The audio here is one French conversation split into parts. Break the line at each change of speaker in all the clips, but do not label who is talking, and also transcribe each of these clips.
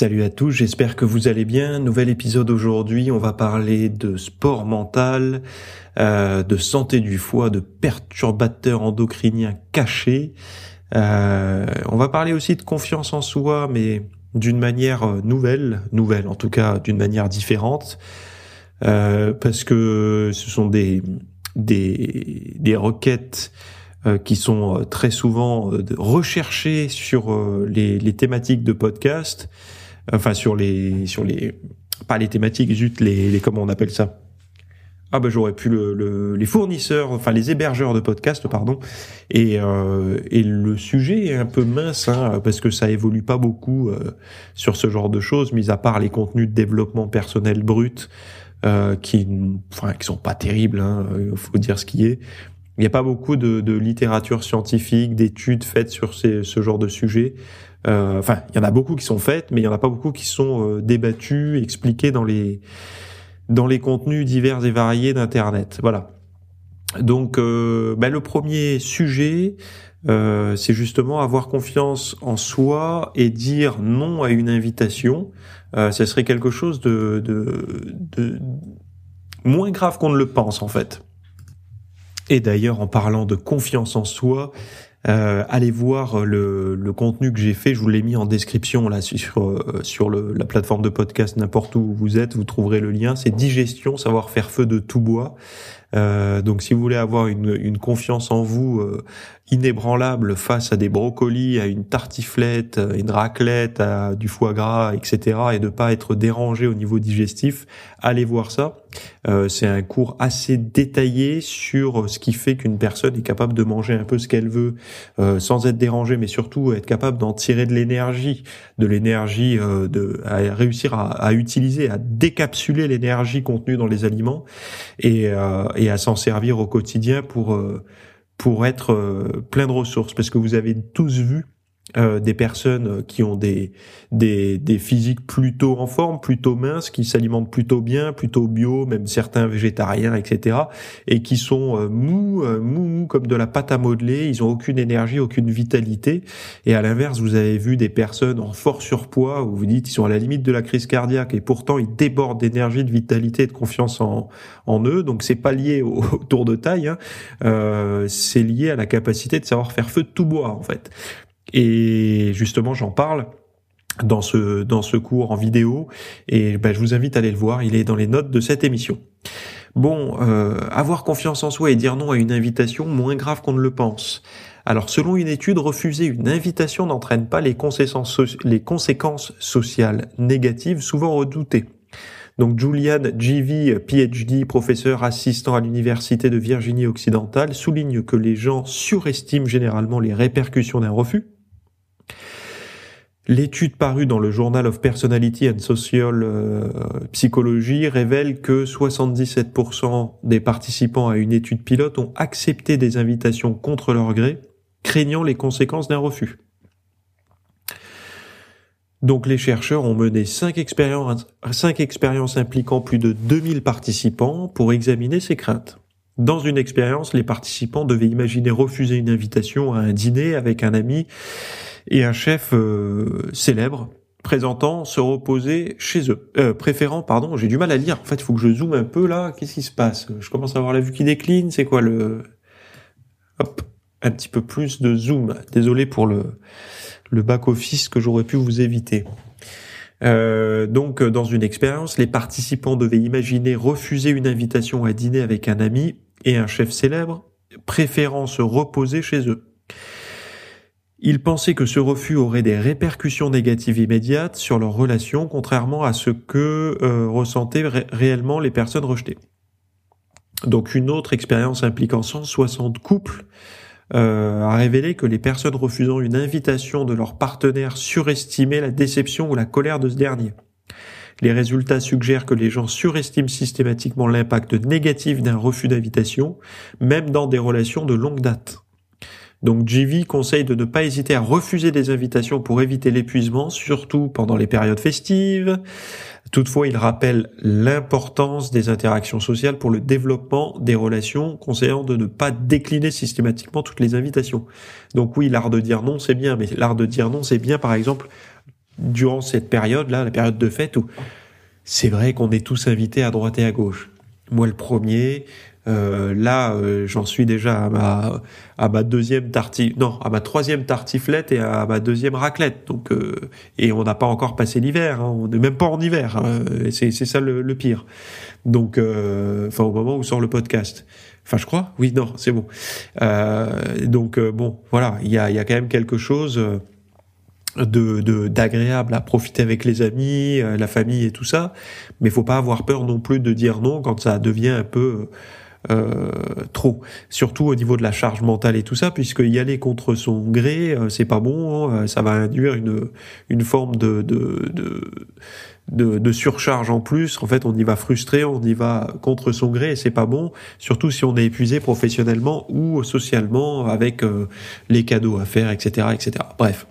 Salut à tous, j'espère que vous allez bien. Nouvel épisode aujourd'hui, on va parler de sport mental, euh, de santé du foie, de perturbateurs endocriniens cachés. Euh, on va parler aussi de confiance en soi, mais d'une manière euh, nouvelle, nouvelle en tout cas d'une manière différente, parce que ce sont des des, requêtes qui sont très souvent recherchées sur les, les thématiques de podcast enfin sur les sur les pas les thématiques, juste les, les comment on appelle ça ah ben j'aurais pu le, le, les fournisseurs, enfin les hébergeurs de podcasts, pardon. Et, euh, et le sujet est un peu mince hein, parce que ça évolue pas beaucoup euh, sur ce genre de choses, mis à part les contenus de développement personnel brut euh, qui, enfin qui sont pas terribles. Hein, faut dire ce qui est. Il n'y a pas beaucoup de, de littérature scientifique, d'études faites sur ce genre de sujet. Euh, enfin, il y en a beaucoup qui sont faites, mais il y en a pas beaucoup qui sont euh, débattues, expliquées dans les dans les contenus divers et variés d'Internet. Voilà. Donc, euh, bah, le premier sujet, euh, c'est justement avoir confiance en soi et dire non à une invitation. Euh, ça serait quelque chose de, de, de moins grave qu'on ne le pense en fait. Et d'ailleurs, en parlant de confiance en soi, euh, allez voir le, contenu que j'ai fait, je vous l'ai mis en description là sur euh, sur la plateforme de podcast n'importe où vous êtes, vous trouverez le lien. C'est digestion, savoir faire feu de tout bois. Euh, donc si vous voulez avoir une, une confiance en vous euh, inébranlable face à des brocolis, à une tartiflette, une raclette, à du foie gras, etc. et de pas être dérangé au niveau digestif, allez voir ça. Euh, c'est un cours assez détaillé sur ce qui fait qu'une personne est capable de manger un peu ce qu'elle veut euh, sans être dérangée, mais surtout être capable d'en tirer de l'énergie, de l'énergie, euh, de à réussir à, à, utiliser, à décapsuler l'énergie contenue dans les aliments et et à s'en servir au quotidien pour euh, pour être euh, plein de ressources. Parce que vous avez tous vu euh, des personnes qui ont des, des, des physiques plutôt en forme, plutôt minces, qui s'alimentent plutôt bien, plutôt bio, même certains végétariens, etc. Et qui sont euh, mous, euh, mous, comme de la pâte à modeler. Ils ont aucune énergie, aucune vitalité. Et à l'inverse, vous avez vu des personnes en fort surpoids où vous dites ils sont à la limite de la crise cardiaque et pourtant ils débordent d'énergie, de vitalité, de confiance en, en eux. Donc c'est pas lié au, tour de taille, hein. euh, c'est lié à la capacité de savoir faire feu de tout bois en fait. Et justement, j'en parle dans ce dans ce cours en vidéo et ben, je vous invite à aller le voir. Il est dans les notes de cette émission. Bon, euh, avoir confiance en soi et dire non à une invitation, moins grave qu'on ne le pense. Alors, selon une étude, refuser une invitation n'entraîne pas les conséquences, les conséquences sociales négatives souvent redoutées. Donc Julian G.V., PhD, professeur assistant à l'Université de Virginie occidentale, souligne que les gens surestiment généralement les répercussions d'un refus, L'étude parue dans le Journal of Personality and Social euh, Psychology révèle que 77% des participants à une étude pilote ont accepté des invitations contre leur gré, craignant les conséquences d'un refus. Donc les chercheurs ont mené 5 expériences, 5 expériences impliquant plus de 2000 participants pour examiner ces craintes. Dans une expérience, les participants devaient imaginer refuser une invitation à un dîner avec un ami et un chef euh, célèbre présentant se reposer chez eux, euh, préférant, pardon, j'ai du mal à lire. En fait, il faut que je zoome un peu là. Qu'est-ce qui se passe? Je commence à avoir la vue qui décline. C'est quoi le Hop, un petit peu plus de zoom. Désolé pour le le back office que j'aurais pu vous éviter. Euh, donc, dans une expérience, les participants devaient imaginer refuser une invitation à dîner avec un ami et un chef célèbre, préférant se reposer chez eux. Ils pensaient que ce refus aurait des répercussions négatives immédiates sur leur relation, contrairement à ce que euh, ressentaient réellement les personnes rejetées. Donc une autre expérience impliquant 160 couples euh, a révélé que les personnes refusant une invitation de leur partenaire surestimaient la déception ou la colère de ce dernier. Les résultats suggèrent que les gens surestiment systématiquement l'impact négatif d'un refus d'invitation, même dans des relations de longue date. Donc JV conseille de ne pas hésiter à refuser des invitations pour éviter l'épuisement, surtout pendant les périodes festives. Toutefois, il rappelle l'importance des interactions sociales pour le développement des relations, conseillant de ne pas décliner systématiquement toutes les invitations. Donc oui, l'art de dire non, c'est bien, mais l'art de dire non, c'est bien, par exemple, durant cette période-là, la période de fête où c'est vrai qu'on est tous invités à droite et à gauche. Moi, le premier, euh, là, euh, j'en suis déjà à ma à ma deuxième tartif, non, à ma troisième tartiflette et à ma deuxième raclette. Donc, euh, et on n'a pas encore passé l'hiver. Hein, on n'est même pas en hiver. Hein, c'est ça le, pire. Donc, enfin au moment où sort le podcast. Enfin, je crois. Oui, non, c'est bon. donc bon, voilà, il y a y a quand même quelque chose de d'agréable à profiter avec les amis, la famille et tout ça, mais faut pas avoir peur non plus de dire non quand ça devient un peu euh, trop, surtout au niveau de la charge mentale et tout ça, puisque y aller contre son gré, euh, c'est pas bon, hein, ça va induire une une forme de de, de surcharge en plus. En fait, on y va frustré, on y va contre son gré, c'est pas bon. Surtout si on est épuisé professionnellement ou socialement avec euh, les cadeaux à faire, etc., etc. Bref.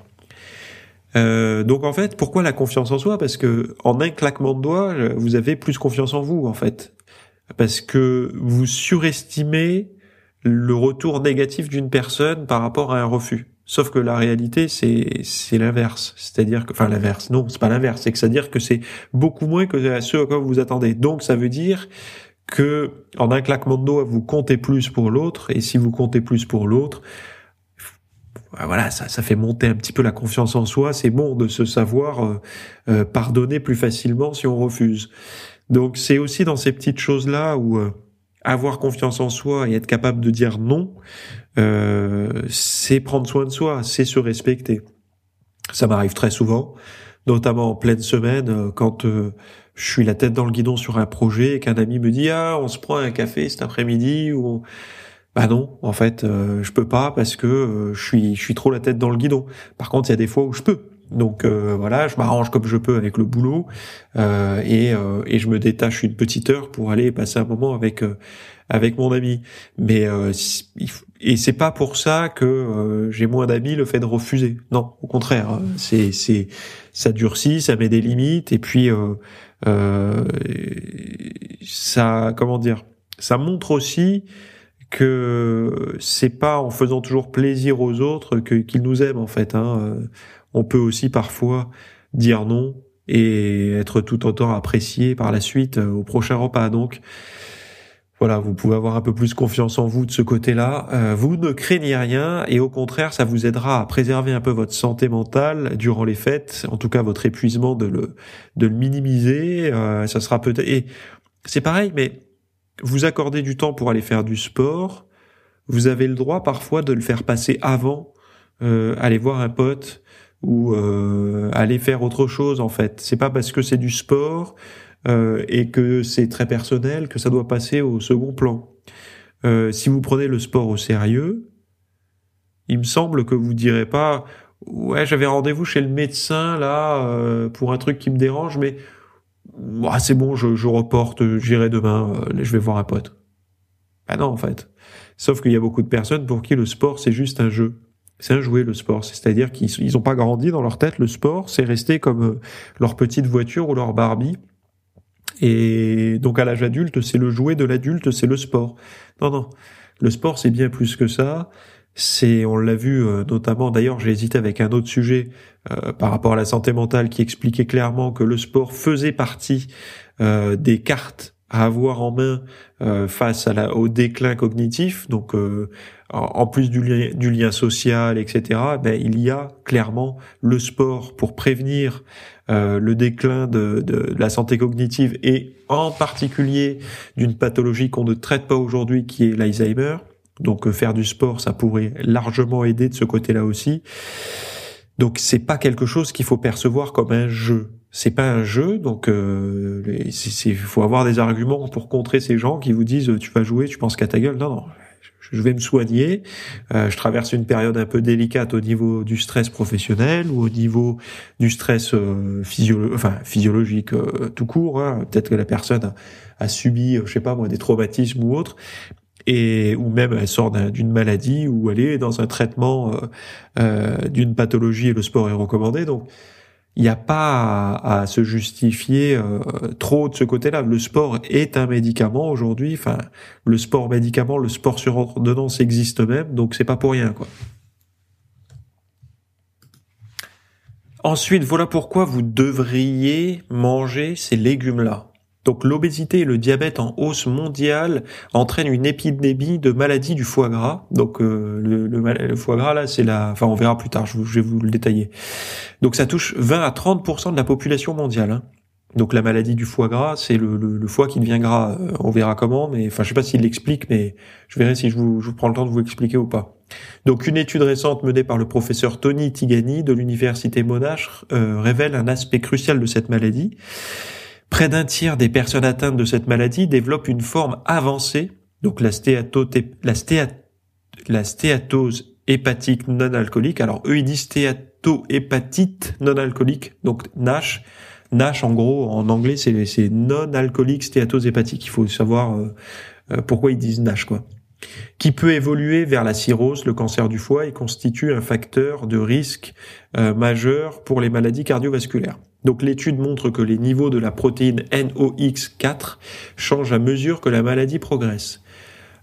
Euh, donc en fait, pourquoi la confiance en soi? Parce que en un claquement de doigts, vous avez plus confiance en vous en fait parce que vous surestimez le retour négatif d'une personne par rapport à un refus. Sauf que la réalité, c'est c'est l'inverse. C'est-à-dire que, enfin l'inverse, non, c'est pas l'inverse. C'est que c'est-à-dire que c'est beaucoup moins que ce à quoi vous vous attendez. Donc ça veut dire que en un claquement de doigts, vous comptez plus pour l'autre, et si vous comptez plus pour l'autre, voilà, ça, ça fait monter un petit peu la confiance en soi. C'est bon de se savoir euh, euh, pardonner plus facilement si on refuse. Donc c'est aussi dans ces petites choses-là où euh, avoir confiance en soi et être capable de dire non, euh, c'est prendre soin de soi, c'est se respecter. Ça m'arrive très souvent, notamment en pleine semaine, euh, quand je suis la tête dans le guidon sur un projet et qu'un ami me dit ah on se prend un café cet après-midi ou bah non en fait je peux pas parce que je suis je suis trop la tête dans le guidon. Par contre il y a des fois où je peux donc euh, voilà, je m'arrange comme je peux avec le boulot euh, et, euh, et je me détache une petite heure pour aller passer un moment avec avec mon ami. Mais et c'est pas pour ça que j'ai moins d'amis le fait de refuser. Non, au contraire, hein. c'est c'est ça durcit, ça met des limites et puis ça comment dire, ça montre aussi que c'est pas en faisant toujours plaisir aux autres que qu'ils nous aiment en fait. Hein on peut aussi parfois dire non et être tout autant apprécié par la suite euh, au prochain repas. Donc voilà, vous pouvez avoir un peu plus confiance en vous de ce côté-là. Euh, vous ne craignez rien et au contraire, ça vous aidera à préserver un peu votre santé mentale durant les fêtes, en tout cas votre épuisement de le de le minimiser. Euh, ça sera peut-être c'est pareil, mais vous accordez du temps pour aller faire du sport. Vous avez le droit parfois de le faire passer avant, aller voir un pote, ou euh, aller faire autre chose en fait. C'est pas parce que c'est du sport euh, et que c'est très personnel que ça doit passer au second plan. Euh, si vous prenez le sport au sérieux, il me semble que vous direz pas ouais j'avais rendez-vous chez le médecin là euh, pour un truc qui me dérange mais ouais, c'est bon je, je reporte j'irai demain euh, je vais voir un pote. Ah non en fait. Sauf qu'il y a beaucoup de personnes pour qui le sport c'est juste un jeu c'est un jouet le sport. C'est-à-dire qu'ils n'ont pas grandi dans leur tête. Le sport, c'est resté comme euh, leur petite voiture ou leur Barbie. Et donc à l'âge adulte, c'est le jouet de l'adulte, c'est le sport. Non, non. Le sport, c'est bien plus que ça. C'est, on l'a vu euh, notamment. D'ailleurs, j'ai hésité avec un autre sujet euh, par rapport à la santé mentale qui expliquait clairement que le sport faisait partie des cartes à avoir en main face à la, au déclin cognitif. Donc en plus du lien, du lien social, etc., ben, il y a clairement le sport pour prévenir euh, le déclin de, de, la santé cognitive et en particulier d'une pathologie qu'on ne traite pas aujourd'hui qui est l'Alzheimer. Donc euh, faire du sport, ça pourrait largement aider de ce côté-là aussi. Donc c'est pas quelque chose qu'il faut percevoir comme un jeu. C'est pas un jeu, donc euh, il faut avoir des arguments pour contrer ces gens qui vous disent tu vas jouer, tu penses qu'à ta gueule. Non, non, je vais me soigner, euh, je traverse une période un peu délicate au niveau du stress professionnel ou au niveau du stress euh, enfin, physiologique euh, tout court. Hein. Peut-être que la personne a, subi, je sais pas moi, des traumatismes ou autres, et ou même elle sort d'une maladie ou elle est dans un traitement d'une pathologie et le sport est recommandé. Donc il n'y a pas à, se justifier euh, trop de ce côté-là. Le sport est un médicament aujourd'hui. Enfin, le sport médicament, le sport sur ordonnance existe même, donc c'est pas pour rien, quoi. Ensuite, voilà pourquoi vous devriez manger ces légumes-là. Donc l'obésité et le diabète en hausse mondiale entraînent une épidémie de maladies du foie gras. Donc euh, le, foie gras là, c'est la, enfin on verra plus tard, je, vais vous le détailler. Donc ça touche 20 à 30% de la population mondiale. Hein. Donc la maladie du foie gras, c'est le, foie qui devient gras. Euh, on verra comment, mais enfin je sais pas s'il l'explique, mais je verrai si je vous, je vous prends le temps de vous expliquer ou pas. Donc une étude récente menée par le professeur Tony Tigani de l'université Monash euh, révèle un aspect crucial de cette maladie. Près d'un tiers des personnes atteintes de cette maladie développent une forme avancée, donc la, stéatose hépatique non alcoolique. Alors eux ils disent stéatohépatite non alcoolique, donc NASH. NASH en gros en anglais c'est non alcoolique stéatose hépatique. Il faut savoir euh, euh, pourquoi ils disent NASH quoi. Qui peut évoluer vers la cirrhose, le cancer du foie et constitue un facteur de risque euh, majeur pour les maladies cardiovasculaires. Donc l'étude montre que les niveaux de la protéine NOx4 changent à mesure que la maladie progresse.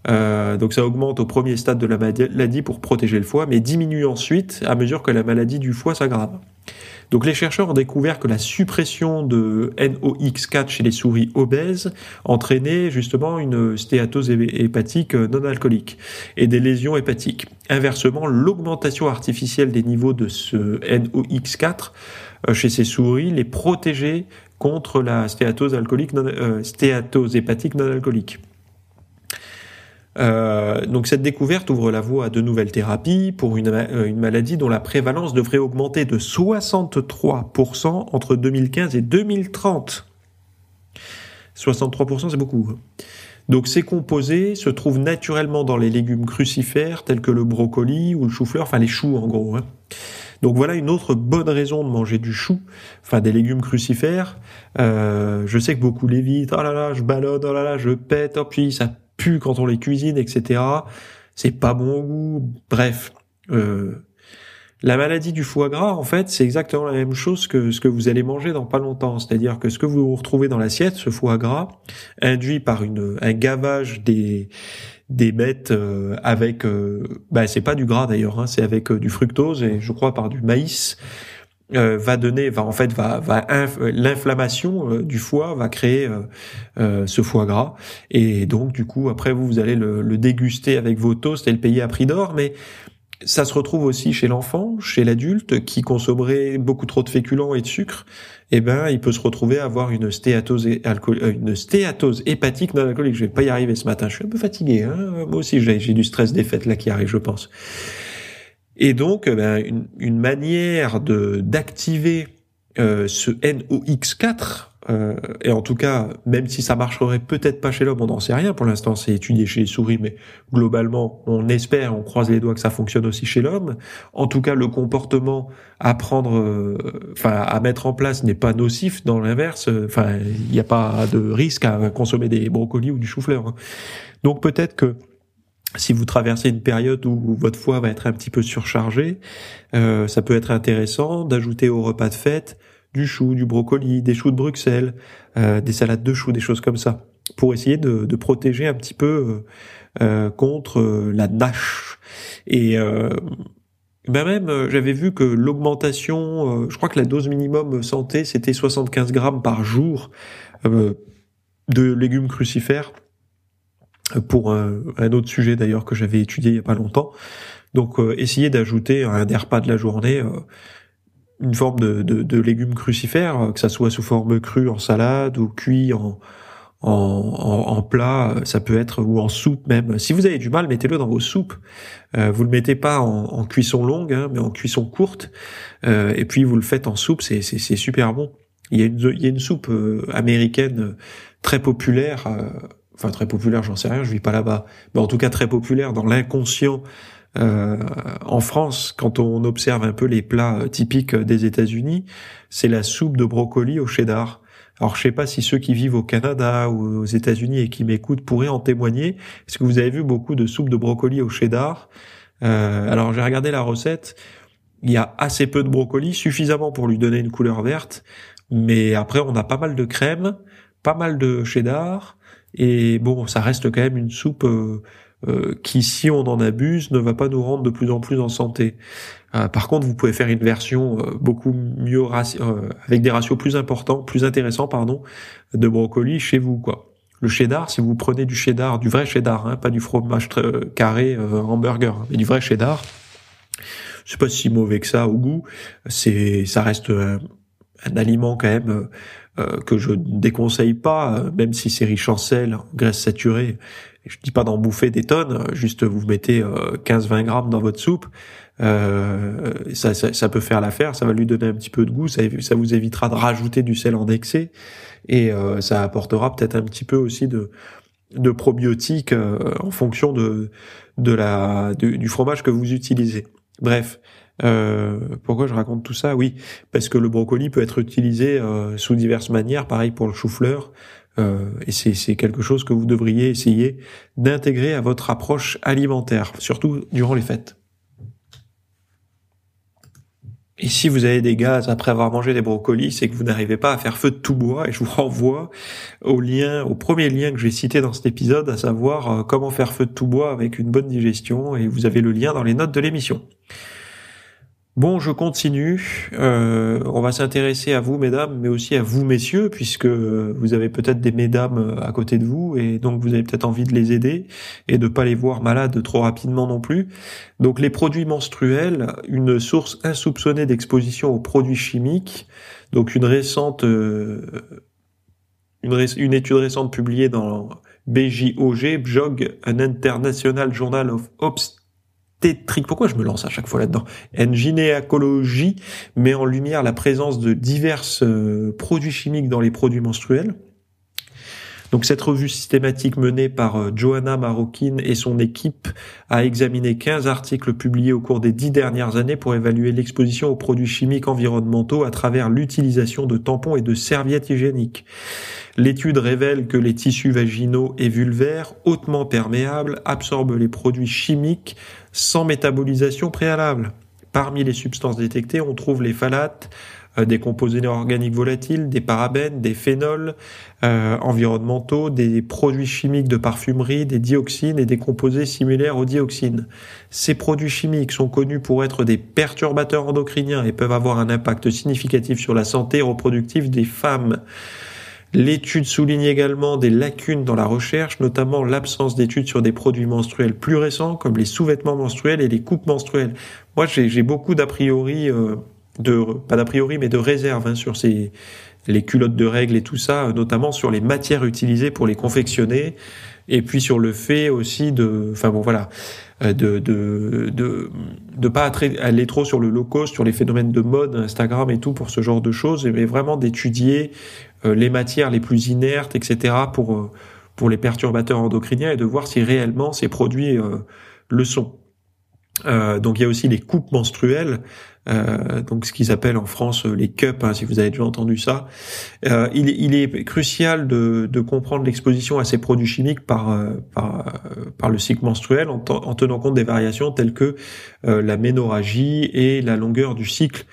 Euh, donc ça augmente au premier stade de la maladie pour protéger le foie, mais diminue ensuite à mesure que la maladie du foie s'aggrave. Donc les chercheurs ont découvert que la suppression de NOx4 chez les souris obèses entraînait justement une stéatose hépatique non alcoolique et des lésions hépatiques. Inversement, l'augmentation artificielle des niveaux de ce NOx4 euh, chez ces souris les protégeait contre la stéatose alcoolique euh, stéatose hépatique non alcoolique. Euh, donc cette découverte ouvre la voie à de nouvelles thérapies pour une, euh, une maladie dont la prévalence devrait augmenter de 63% entre 2015 et 2030. 63% c'est beaucoup. Donc ces composés se trouvent naturellement dans les légumes crucifères tels que le brocoli ou le chou-fleur, enfin les choux en gros. Hein. Donc voilà une autre bonne raison de manger du chou, enfin des légumes crucifères. Euh, je sais que beaucoup l'évitent. Oh là là, je balade, oh là là, je pète, oh puis ça pue quand on les cuisine, etc. C'est pas bon au goût. Bref, euh, la maladie du foie gras, en fait, c'est exactement la même chose que ce que vous allez manger dans pas longtemps. C'est-à-dire que ce que vous retrouvez dans l'assiette, ce foie gras, induit par un gavage des des bêtes euh, avec, euh, bah, c'est pas du gras d'ailleurs, hein, c'est avec du fructose et je crois par du maïs euh, va donner, va en fait, va, l'inflammation euh, du foie va créer euh, ce foie gras et donc du coup après vous vous allez le, le déguster avec vos toasts et le payer à prix d'or, mais ça se retrouve aussi chez l'enfant, chez l'adulte qui consommerait beaucoup trop de féculents et de sucre. Eh ben, il peut se retrouver à avoir une stéatose, stéatose hépatique non alcoolique. Je vais pas y arriver ce matin. Je suis un peu fatigué. Hein Moi aussi, j'ai du stress des fêtes là qui arrive, je pense. Et donc, eh ben, une, une, manière de d'activer euh, ce NOx4, euh, et en tout cas, même si ça marcherait peut-être pas chez l'homme, on n'en sait rien. Pour l'instant, c'est étudié chez les souris, mais globalement, on espère, on croise les doigts que ça fonctionne aussi chez l'homme. En tout cas, le comportement à prendre, euh, enfin à mettre en place n'est pas nocif. Dans l'inverse, enfin, il n'y a pas de risque à consommer des brocolis ou du chou-fleur. Hein. Donc peut-être que si vous traversez une période où votre foie va être un petit peu surchargé, euh, ça peut être intéressant d'ajouter au repas de fête du chou, du brocoli, des choux de Bruxelles, euh, des salades de choux, des choses comme ça, pour essayer de, protéger un petit peu euh, euh contre la NASH. Et ben même, j'avais vu que l'augmentation, je crois que la dose minimum santé, c'était 75 grammes par jour de légumes crucifères pour un, autre sujet d'ailleurs que j'avais étudié il y a pas longtemps. Donc euh, essayer d'ajouter un des repas de la journée une forme de, de, de, légumes crucifères, euh, que ça soit sous forme crue en salade ou cuit en, en, en, plat, ça peut être ou en soupe même. Si vous avez du mal, mettez-le dans vos soupes. Euh, vous le mettez pas en, cuisson longue, hein, mais en cuisson courte. Euh, et puis vous le faites en soupe, c'est super bon. Il y a une, il y a une soupe américaine très populaire enfin très populaire, j'en sais rien, je vis pas là-bas, mais en tout cas très populaire dans l'inconscient euh, en France, quand on observe un peu les plats euh, typiques des États-Unis, c'est la soupe de brocoli au cheddar. Alors je sais pas si ceux qui vivent au Canada ou aux États-Unis et qui m'écoutent pourraient en témoigner. Est-ce que vous avez vu beaucoup de soupe de brocoli au cheddar? Euh, Alors j'ai regardé la recette. Il y a assez peu de brocoli, suffisamment pour lui donner une couleur verte, mais après on a pas mal de crème, pas mal de cheddar, et bon, ça reste quand même une soupe euh, euh, qui, si on en abuse, ne va pas nous rendre de plus en plus en santé. Euh, par contre, vous pouvez faire une version beaucoup mieux avec des ratios plus importants, plus intéressants, pardon, de brocoli chez vous, quoi. Le cheddar, si vous prenez du cheddar, du vrai cheddar, hein, pas du fromage carré hamburger, hein, mais du vrai cheddar, c'est pas si mauvais que ça au goût. C'est, ça reste un aliment quand même euh, que je ne déconseille pas, euh, même si c'est riche en sel, graisse saturée. Je dis pas d'en bouffer des tonnes, juste vous mettez 15-20 euh, grammes dans votre soupe. Ça, ça, ça, peut faire l'affaire, ça va lui donner un petit peu de goût, ça, vous évitera de rajouter du sel en excès et ça apportera peut-être un petit peu aussi de, de probiotiques en fonction de, de la, du fromage que vous utilisez. Bref, euh, pourquoi je raconte tout ça? Oui, parce que le brocoli peut être utilisé euh, sous diverses manières, pareil pour le chou-fleur, euh, et c'est quelque chose que vous devriez essayer d'intégrer à votre approche alimentaire, surtout durant les fêtes. Et si vous avez des gaz après avoir mangé des brocolis, c'est que vous n'arrivez pas à faire feu de tout bois. Et je vous renvoie au lien, au premier lien que j'ai cité dans cet épisode, à savoir comment faire feu de tout bois avec une bonne digestion. Et vous avez le lien dans les notes de l'émission. Bon, je continue. Euh, on va s'intéresser à vous, mesdames, mais aussi à vous, messieurs, puisque vous avez peut-être des mesdames à côté de vous, et donc vous avez peut-être envie de les aider et de pas les voir malades trop rapidement non plus. Donc, les produits menstruels, une source insoupçonnée d'exposition aux produits chimiques. Donc, une récente, euh, une, étude récente publiée dans BJOG, BJOG, un International Journal of Obstetrics pourquoi je me lance à chaque fois là-dedans? En gynécologie met en lumière la présence de divers euh, produits chimiques dans les produits menstruels. Donc cette revue systématique menée par euh, Johanna Marokin et son équipe a examiné 15 articles publiés au cours des dix dernières années pour évaluer l'exposition aux produits chimiques environnementaux à travers l'utilisation de tampons et de serviettes hygiéniques. L'étude révèle que les tissus vaginaux et vulvaires, hautement perméables, absorbent les produits chimiques sans métabolisation préalable. Parmi les substances détectées, on trouve les phalates, des composés organiques volatiles, des parabènes, des phénols euh, environnementaux, des produits chimiques de parfumerie, des dioxines et des composés similaires aux dioxines. Ces produits chimiques sont connus pour être des perturbateurs endocriniens et peuvent avoir un impact significatif sur la santé reproductive des femmes. L'étude souligne également des lacunes dans la recherche, notamment l'absence d'études sur des produits menstruels plus récents, comme les sous-vêtements menstruels et les coupes menstruelles. Moi, j'ai beaucoup d'a priori, euh, de pas d'a priori, mais de réserve hein, sur ces les culottes de règles et tout ça, notamment sur les matières utilisées pour les confectionner, et puis sur le fait aussi de, enfin bon voilà, euh, de de de de pas aller trop sur le low cost, sur les phénomènes de mode, Instagram et tout pour ce genre de choses, mais vraiment d'étudier euh, les matières les plus inertes, etc. pour euh, pour les perturbateurs endocriniens et de voir si réellement ces produits euh, le sont. donc il y a aussi les coupes menstruelles, donc ce qu'ils appellent en France les cups, hein, si vous avez déjà entendu ça. il, il, est crucial de, de comprendre l'exposition à ces produits chimiques par, par, par le cycle menstruel en, en, tenant compte des variations telles que la ménorragie et la longueur du cycle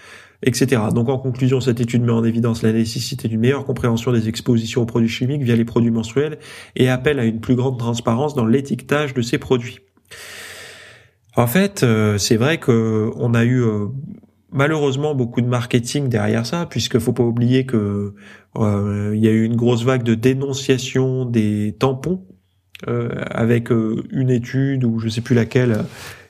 etc. Donc en conclusion, cette étude met en évidence la nécessité d'une meilleure compréhension des expositions aux produits chimiques via les produits menstruels et appelle à une plus grande transparence dans l'étiquetage de ces produits. En fait, euh, c'est vrai que on a eu euh, malheureusement beaucoup de marketing derrière ça, puisque faut pas oublier que euh, il y a eu une grosse vague de dénonciation des tampons avec une étude ou je sais plus laquelle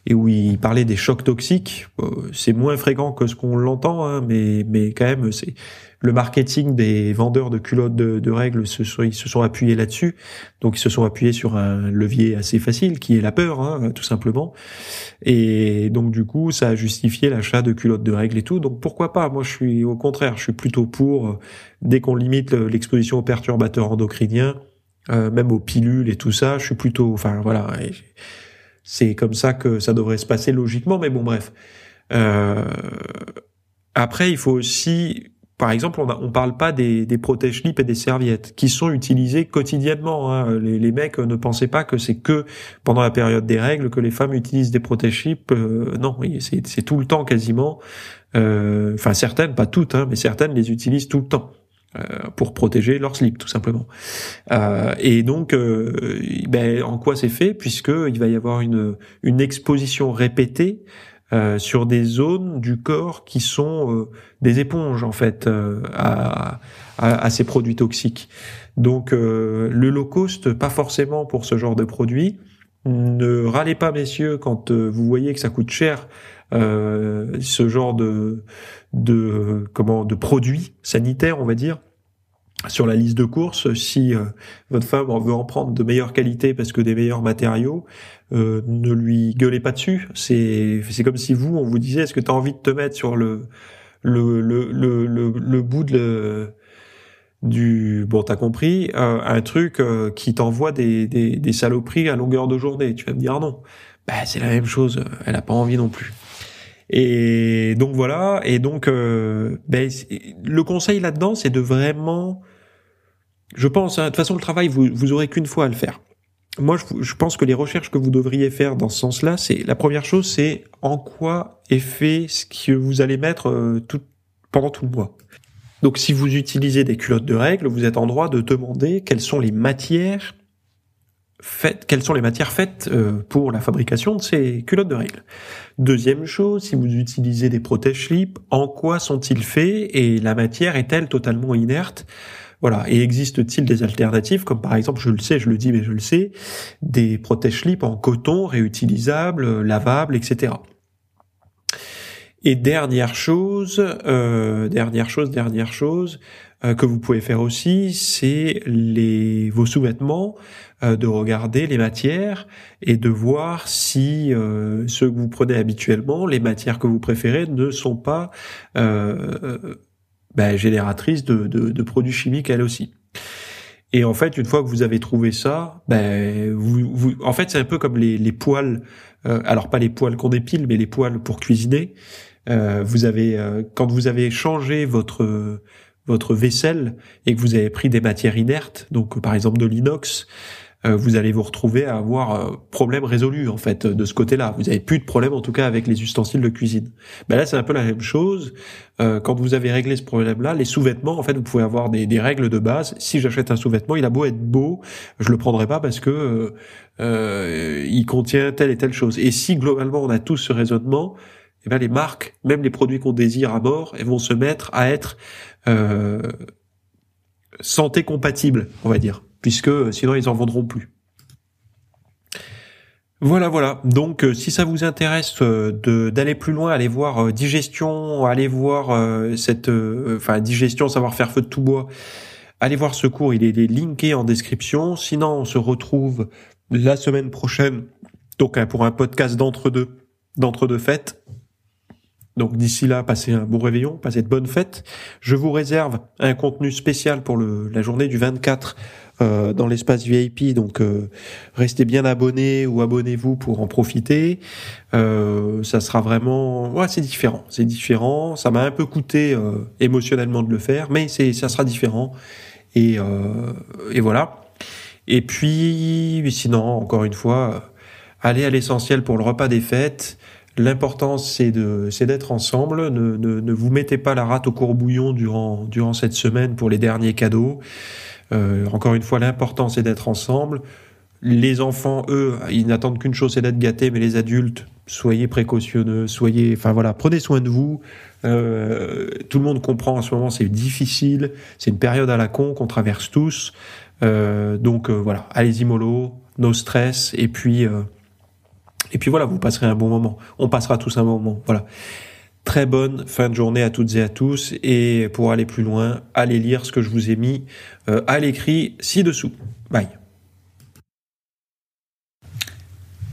et où il parlait des chocs toxiques. Euh, c'est moins fréquent que ce qu'on l'entend, hein, mais mais quand même, c'est le marketing des vendeurs de culottes de, règles se sont, ils se sont appuyés là-dessus. Donc ils se sont appuyés sur un levier assez facile qui est la peur, hein, tout simplement. Et donc du coup, ça a justifié l'achat de culottes de règles et tout. Donc pourquoi pas? Moi, je suis au contraire, je suis plutôt pour dès qu'on limite l'exposition aux perturbateurs endocriniens même aux pilules et tout ça. Je suis plutôt, enfin voilà, c'est comme ça que ça devrait se passer logiquement. Mais bon, bref. après, il faut aussi par exemple, on ne parle pas des, des protège-slips et des serviettes qui sont utilisées quotidiennement. Hein. Les, les, mecs ne pensaient pas que c'est que pendant la période des règles que les femmes utilisent des protège-slips. Euh, non, c'est tout le temps quasiment. Euh, enfin, certaines, pas toutes, hein, mais certaines les utilisent tout le temps. Euh, pour protéger leur slip tout simplement. Euh, et donc, euh, ben, en quoi c'est fait? Puisque il va y avoir une, une exposition répétée euh, sur des zones du corps qui sont euh, des éponges en fait euh, à, à, ces produits toxiques. Donc le low cost, pas forcément pour ce genre de produit. Ne râlez pas messieurs quand vous voyez que ça coûte cher ce genre de de comment de produits sanitaires on va dire sur la liste de courses, si euh, votre femme veut en prendre de meilleure qualité parce que des meilleurs matériaux, euh, ne lui gueulez pas dessus. C'est c'est comme si vous on vous disait est-ce que tu as envie de te mettre sur le le le le, le, bout de du bon t'as compris euh, un truc qui t'envoie des, des des saloperies à longueur de journée. Tu vas me dire non. Bah c'est la même chose. Elle a pas envie non plus. Et donc voilà. Et donc, ben, le conseil là-dedans, c'est de vraiment je pense, hein, de toute façon, le travail, vous, vous aurez qu'une fois à le faire. Moi, je, pense que les recherches que vous devriez faire dans ce sens-là, c'est la première chose, c'est en quoi est fait ce que vous allez mettre euh, pendant tout le mois. Donc, si vous utilisez des culottes de règles, vous êtes en droit de demander quelles sont les matières faites, quelles sont les matières faites euh, pour la fabrication de ces culottes de règles. Deuxième chose, si vous utilisez des protège-slips, en quoi sont-ils faits et la matière est-elle totalement inerte voilà. Et existe-t-il des alternatives, comme par exemple, je le sais, je le dis, mais je le sais, des protège-slips en coton réutilisables, lavables, etc. Et dernière chose, euh, dernière chose, dernière chose euh, que vous pouvez faire aussi, c'est les vos sous-vêtements, euh, de regarder les matières et de voir si euh, ceux que vous prenez habituellement, les matières que vous préférez, ne sont pas ben, génératrice de, de, de, produits chimiques elle aussi. Et en fait, une fois que vous avez trouvé ça, ben vous, vous en fait c'est un peu comme les, les poils, euh, alors pas les poils qu'on dépile, mais les poils pour cuisiner. Euh, vous avez euh, quand vous avez changé votre votre vaisselle et que vous avez pris des matières inertes, donc par exemple de l'inox, vous allez vous retrouver à avoir euh, problème résolu en fait de ce côté-là. Vous avez plus de problème en tout cas avec les ustensiles de cuisine. Ben là c'est un peu la même chose. Euh, quand vous avez réglé ce problème-là, les sous-vêtements en fait vous pouvez avoir des, des règles de base. Si j'achète un sous-vêtement, il a beau être beau, je le prendrai pas parce que euh, il contient telle et telle chose. Et si globalement on a tous ce raisonnement, eh ben les marques, même les produits qu'on désire à mort, elles vont se mettre à être euh, santé compatibles, on va dire puisque sinon ils en vendront plus. Voilà, voilà. Donc, euh, si ça vous intéresse euh, de d'aller plus loin, allez voir euh, digestion, allez voir cette, enfin digestion, savoir faire feu de tout bois. Allez voir ce cours, il est, linké en description. Sinon, on se retrouve la semaine prochaine, donc hein, pour un podcast d'entre deux, d'entre deux fêtes. Donc d'ici là, passez un bon réveillon, passez de bonnes fêtes. Je vous réserve un contenu spécial pour le, la journée du 24 euh, dans l'espace VIP. Donc euh, restez bien abonnés ou abonnez-vous pour en profiter. Euh, ça sera vraiment, ouais, c'est différent, c'est différent. Ça m'a un peu coûté émotionnellement de le faire, mais c'est, ça sera différent. Et, et voilà. Et puis, sinon, encore une fois, allez à l'essentiel pour le repas des fêtes. L'important, c'est de, c'est d'être ensemble. Ne, ne, ne, vous mettez pas la rate au courbouillon durant, durant cette semaine pour les derniers cadeaux. Euh, encore une fois, l'important c'est d'être ensemble. Les enfants, eux, ils n'attendent qu'une chose, c'est d'être gâtés, mais les adultes, soyez précautionneux, soyez, enfin voilà, prenez soin de vous. Euh, tout le monde comprend en ce moment, c'est difficile, c'est une période à la con qu'on traverse tous. Euh, donc euh, voilà, allez-y mollo, no stress, et puis et puis voilà, vous passerez un bon moment. On passera tous un bon moment. Voilà. Très bonne fin de journée à toutes et à tous. Et pour aller plus loin, allez lire ce que je vous ai mis euh, à l'écrit ci-dessous. Bye.